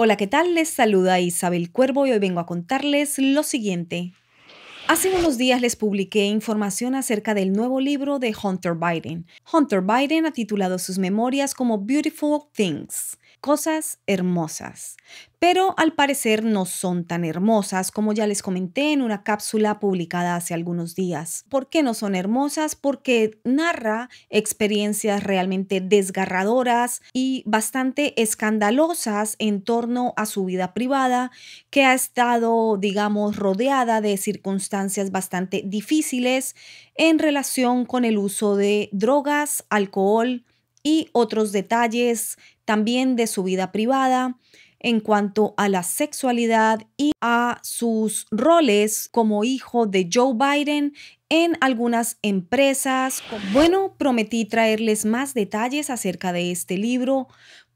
Hola, ¿qué tal? Les saluda Isabel Cuervo y hoy vengo a contarles lo siguiente. Hace unos días les publiqué información acerca del nuevo libro de Hunter Biden. Hunter Biden ha titulado sus memorias como Beautiful Things cosas hermosas, pero al parecer no son tan hermosas como ya les comenté en una cápsula publicada hace algunos días. ¿Por qué no son hermosas? Porque narra experiencias realmente desgarradoras y bastante escandalosas en torno a su vida privada, que ha estado, digamos, rodeada de circunstancias bastante difíciles en relación con el uso de drogas, alcohol, y otros detalles también de su vida privada en cuanto a la sexualidad y a sus roles como hijo de Joe Biden en algunas empresas. Bueno, prometí traerles más detalles acerca de este libro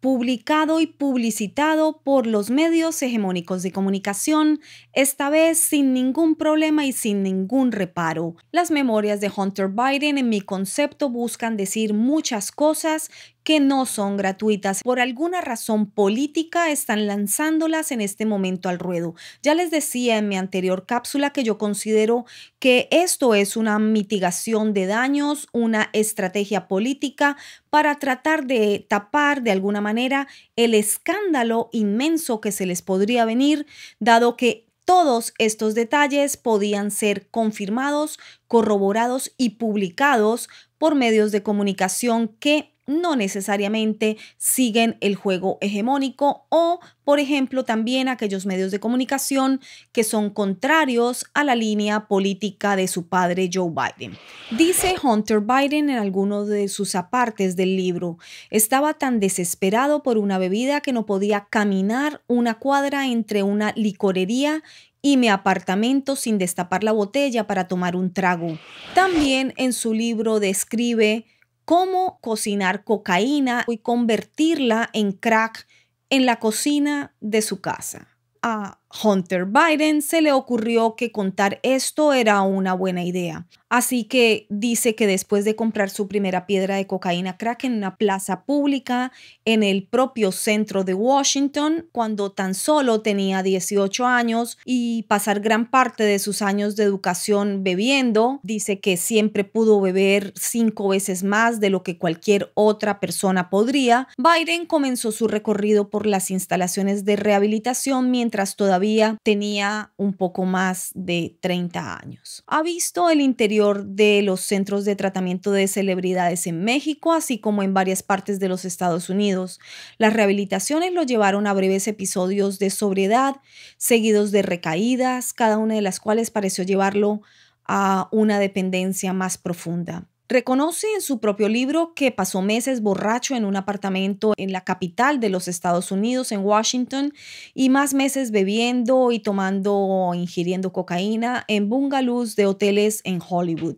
publicado y publicitado por los medios hegemónicos de comunicación, esta vez sin ningún problema y sin ningún reparo. Las memorias de Hunter Biden en mi concepto buscan decir muchas cosas que no son gratuitas. Por alguna razón política están lanzándolas en este momento al ruedo. Ya les decía en mi anterior cápsula que yo considero que esto es una mitigación de daños, una estrategia política para tratar de tapar de alguna manera el escándalo inmenso que se les podría venir, dado que todos estos detalles podían ser confirmados, corroborados y publicados por medios de comunicación que no necesariamente siguen el juego hegemónico o, por ejemplo, también aquellos medios de comunicación que son contrarios a la línea política de su padre Joe Biden. Dice Hunter Biden en alguno de sus apartes del libro, estaba tan desesperado por una bebida que no podía caminar una cuadra entre una licorería y mi apartamento sin destapar la botella para tomar un trago. También en su libro describe cómo cocinar cocaína y convertirla en crack en la cocina de su casa. A Hunter Biden se le ocurrió que contar esto era una buena idea. Así que dice que después de comprar su primera piedra de cocaína crack en una plaza pública en el propio centro de Washington, cuando tan solo tenía 18 años y pasar gran parte de sus años de educación bebiendo, dice que siempre pudo beber cinco veces más de lo que cualquier otra persona podría, Biden comenzó su recorrido por las instalaciones de rehabilitación mientras todavía tenía un poco más de 30 años. Ha visto el interior de los centros de tratamiento de celebridades en México, así como en varias partes de los Estados Unidos. Las rehabilitaciones lo llevaron a breves episodios de sobriedad, seguidos de recaídas, cada una de las cuales pareció llevarlo a una dependencia más profunda. Reconoce en su propio libro que pasó meses borracho en un apartamento en la capital de los Estados Unidos, en Washington, y más meses bebiendo y tomando o ingiriendo cocaína en bungalows de hoteles en Hollywood,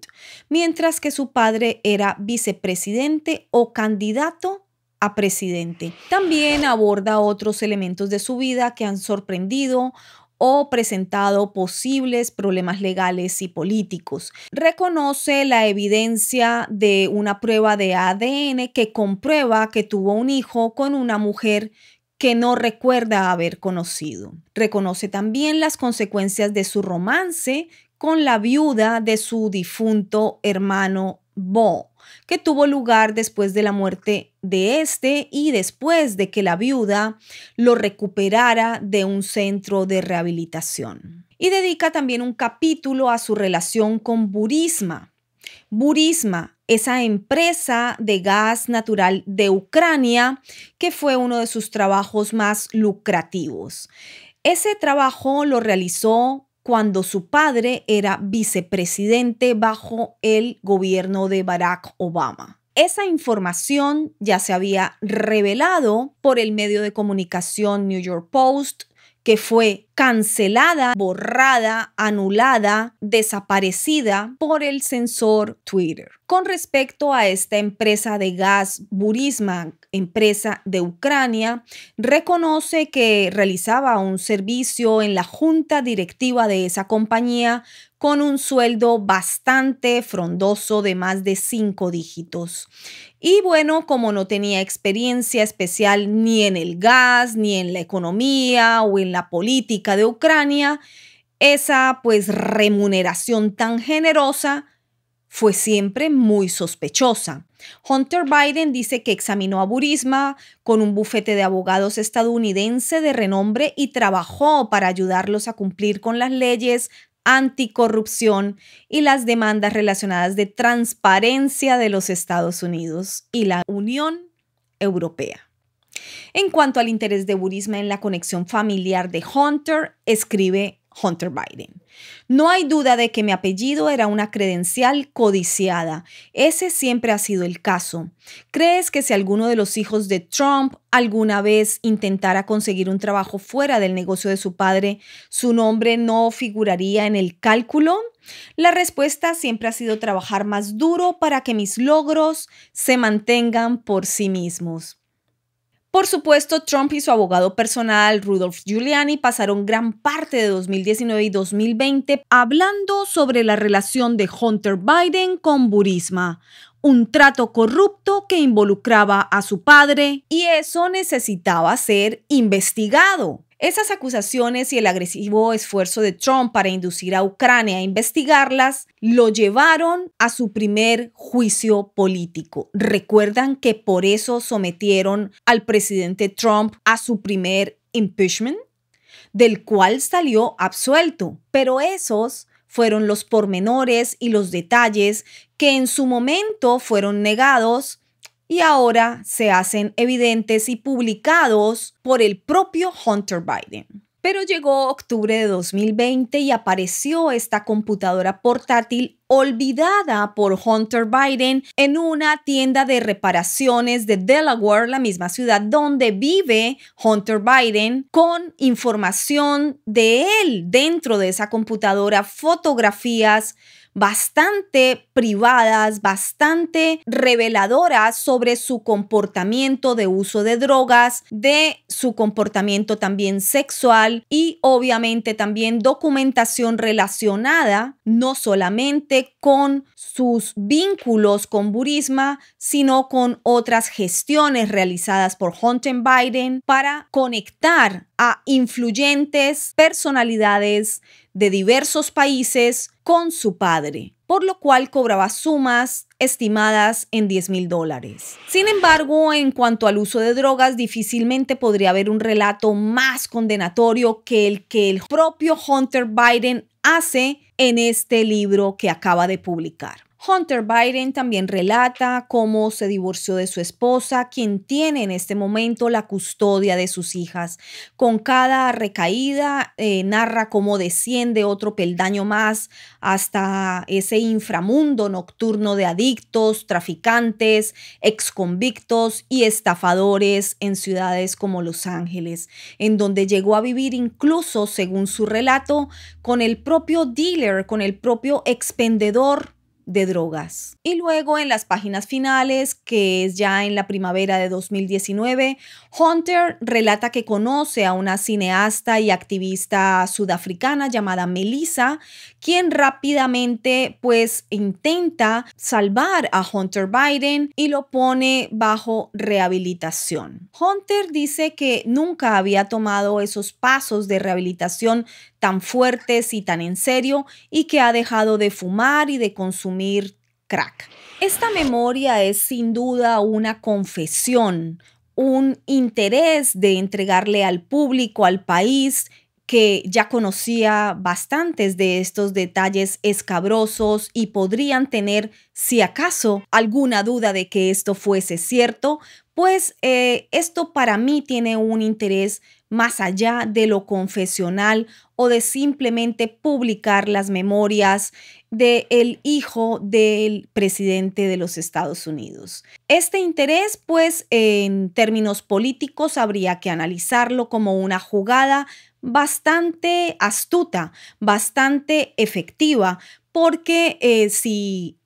mientras que su padre era vicepresidente o candidato a presidente. También aborda otros elementos de su vida que han sorprendido o presentado posibles problemas legales y políticos. Reconoce la evidencia de una prueba de ADN que comprueba que tuvo un hijo con una mujer que no recuerda haber conocido. Reconoce también las consecuencias de su romance con la viuda de su difunto hermano Bo que tuvo lugar después de la muerte de este y después de que la viuda lo recuperara de un centro de rehabilitación. Y dedica también un capítulo a su relación con Burisma. Burisma, esa empresa de gas natural de Ucrania, que fue uno de sus trabajos más lucrativos. Ese trabajo lo realizó cuando su padre era vicepresidente bajo el gobierno de Barack Obama. Esa información ya se había revelado por el medio de comunicación New York Post, que fue cancelada, borrada, anulada, desaparecida por el censor Twitter. Con respecto a esta empresa de gas Burisma, empresa de Ucrania, reconoce que realizaba un servicio en la junta directiva de esa compañía con un sueldo bastante frondoso de más de cinco dígitos. Y bueno, como no tenía experiencia especial ni en el gas, ni en la economía o en la política de Ucrania, esa pues remuneración tan generosa fue siempre muy sospechosa. Hunter Biden dice que examinó a Burisma con un bufete de abogados estadounidense de renombre y trabajó para ayudarlos a cumplir con las leyes anticorrupción y las demandas relacionadas de transparencia de los Estados Unidos y la Unión Europea. En cuanto al interés de Burisma en la conexión familiar de Hunter, escribe Hunter Biden. No hay duda de que mi apellido era una credencial codiciada. Ese siempre ha sido el caso. ¿Crees que si alguno de los hijos de Trump alguna vez intentara conseguir un trabajo fuera del negocio de su padre, su nombre no figuraría en el cálculo? La respuesta siempre ha sido trabajar más duro para que mis logros se mantengan por sí mismos. Por supuesto, Trump y su abogado personal, Rudolph Giuliani, pasaron gran parte de 2019 y 2020 hablando sobre la relación de Hunter Biden con Burisma, un trato corrupto que involucraba a su padre y eso necesitaba ser investigado. Esas acusaciones y el agresivo esfuerzo de Trump para inducir a Ucrania a investigarlas lo llevaron a su primer juicio político. Recuerdan que por eso sometieron al presidente Trump a su primer impeachment, del cual salió absuelto. Pero esos fueron los pormenores y los detalles que en su momento fueron negados y ahora se hacen evidentes y publicados por el propio Hunter Biden. Pero llegó octubre de 2020 y apareció esta computadora portátil olvidada por Hunter Biden en una tienda de reparaciones de Delaware, la misma ciudad donde vive Hunter Biden, con información de él dentro de esa computadora, fotografías, bastante privadas, bastante reveladoras sobre su comportamiento de uso de drogas, de su comportamiento también sexual y obviamente también documentación relacionada no solamente con sus vínculos con Burisma, sino con otras gestiones realizadas por Hunter Biden para conectar a influyentes personalidades de diversos países con su padre, por lo cual cobraba sumas estimadas en 10 mil dólares. Sin embargo, en cuanto al uso de drogas, difícilmente podría haber un relato más condenatorio que el que el propio Hunter Biden hace en este libro que acaba de publicar. Hunter Biden también relata cómo se divorció de su esposa, quien tiene en este momento la custodia de sus hijas. Con cada recaída eh, narra cómo desciende otro peldaño más hasta ese inframundo nocturno de adictos, traficantes, exconvictos y estafadores en ciudades como Los Ángeles, en donde llegó a vivir incluso, según su relato, con el propio dealer, con el propio expendedor de drogas. Y luego en las páginas finales, que es ya en la primavera de 2019, Hunter relata que conoce a una cineasta y activista sudafricana llamada Melissa, quien rápidamente pues intenta salvar a Hunter Biden y lo pone bajo rehabilitación. Hunter dice que nunca había tomado esos pasos de rehabilitación tan fuertes y tan en serio y que ha dejado de fumar y de consumir crack. Esta memoria es sin duda una confesión, un interés de entregarle al público, al país, que ya conocía bastantes de estos detalles escabrosos y podrían tener, si acaso, alguna duda de que esto fuese cierto, pues eh, esto para mí tiene un interés más allá de lo confesional o de simplemente publicar las memorias del el hijo del presidente de los Estados Unidos. Este interés, pues, en términos políticos, habría que analizarlo como una jugada bastante astuta, bastante efectiva, porque eh, si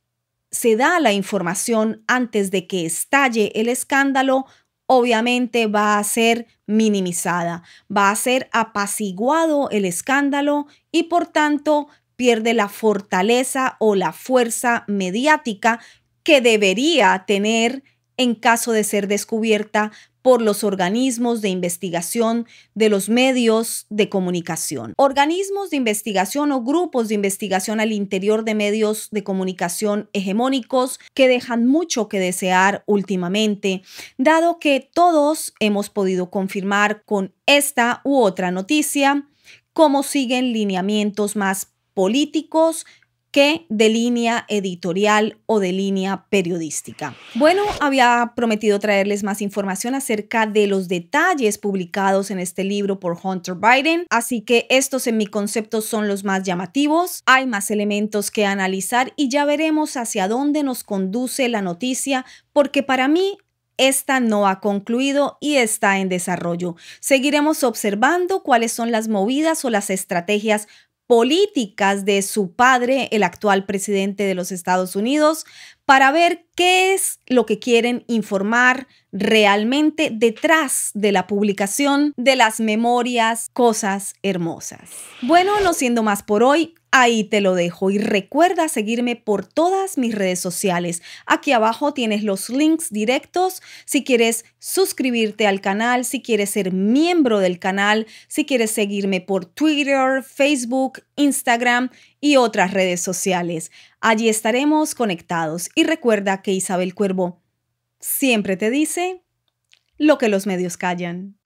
se da la información antes de que estalle el escándalo, obviamente va a ser minimizada, va a ser apaciguado el escándalo y por tanto pierde la fortaleza o la fuerza mediática que debería tener en caso de ser descubierta por los organismos de investigación de los medios de comunicación. Organismos de investigación o grupos de investigación al interior de medios de comunicación hegemónicos que dejan mucho que desear últimamente, dado que todos hemos podido confirmar con esta u otra noticia cómo siguen lineamientos más políticos, que de línea editorial o de línea periodística. Bueno, había prometido traerles más información acerca de los detalles publicados en este libro por Hunter Biden, así que estos en mi concepto son los más llamativos. Hay más elementos que analizar y ya veremos hacia dónde nos conduce la noticia, porque para mí esta no ha concluido y está en desarrollo. Seguiremos observando cuáles son las movidas o las estrategias políticas de su padre, el actual presidente de los Estados Unidos, para ver qué es lo que quieren informar realmente detrás de la publicación de las memorias Cosas Hermosas. Bueno, no siendo más por hoy, Ahí te lo dejo y recuerda seguirme por todas mis redes sociales. Aquí abajo tienes los links directos si quieres suscribirte al canal, si quieres ser miembro del canal, si quieres seguirme por Twitter, Facebook, Instagram y otras redes sociales. Allí estaremos conectados y recuerda que Isabel Cuervo siempre te dice lo que los medios callan.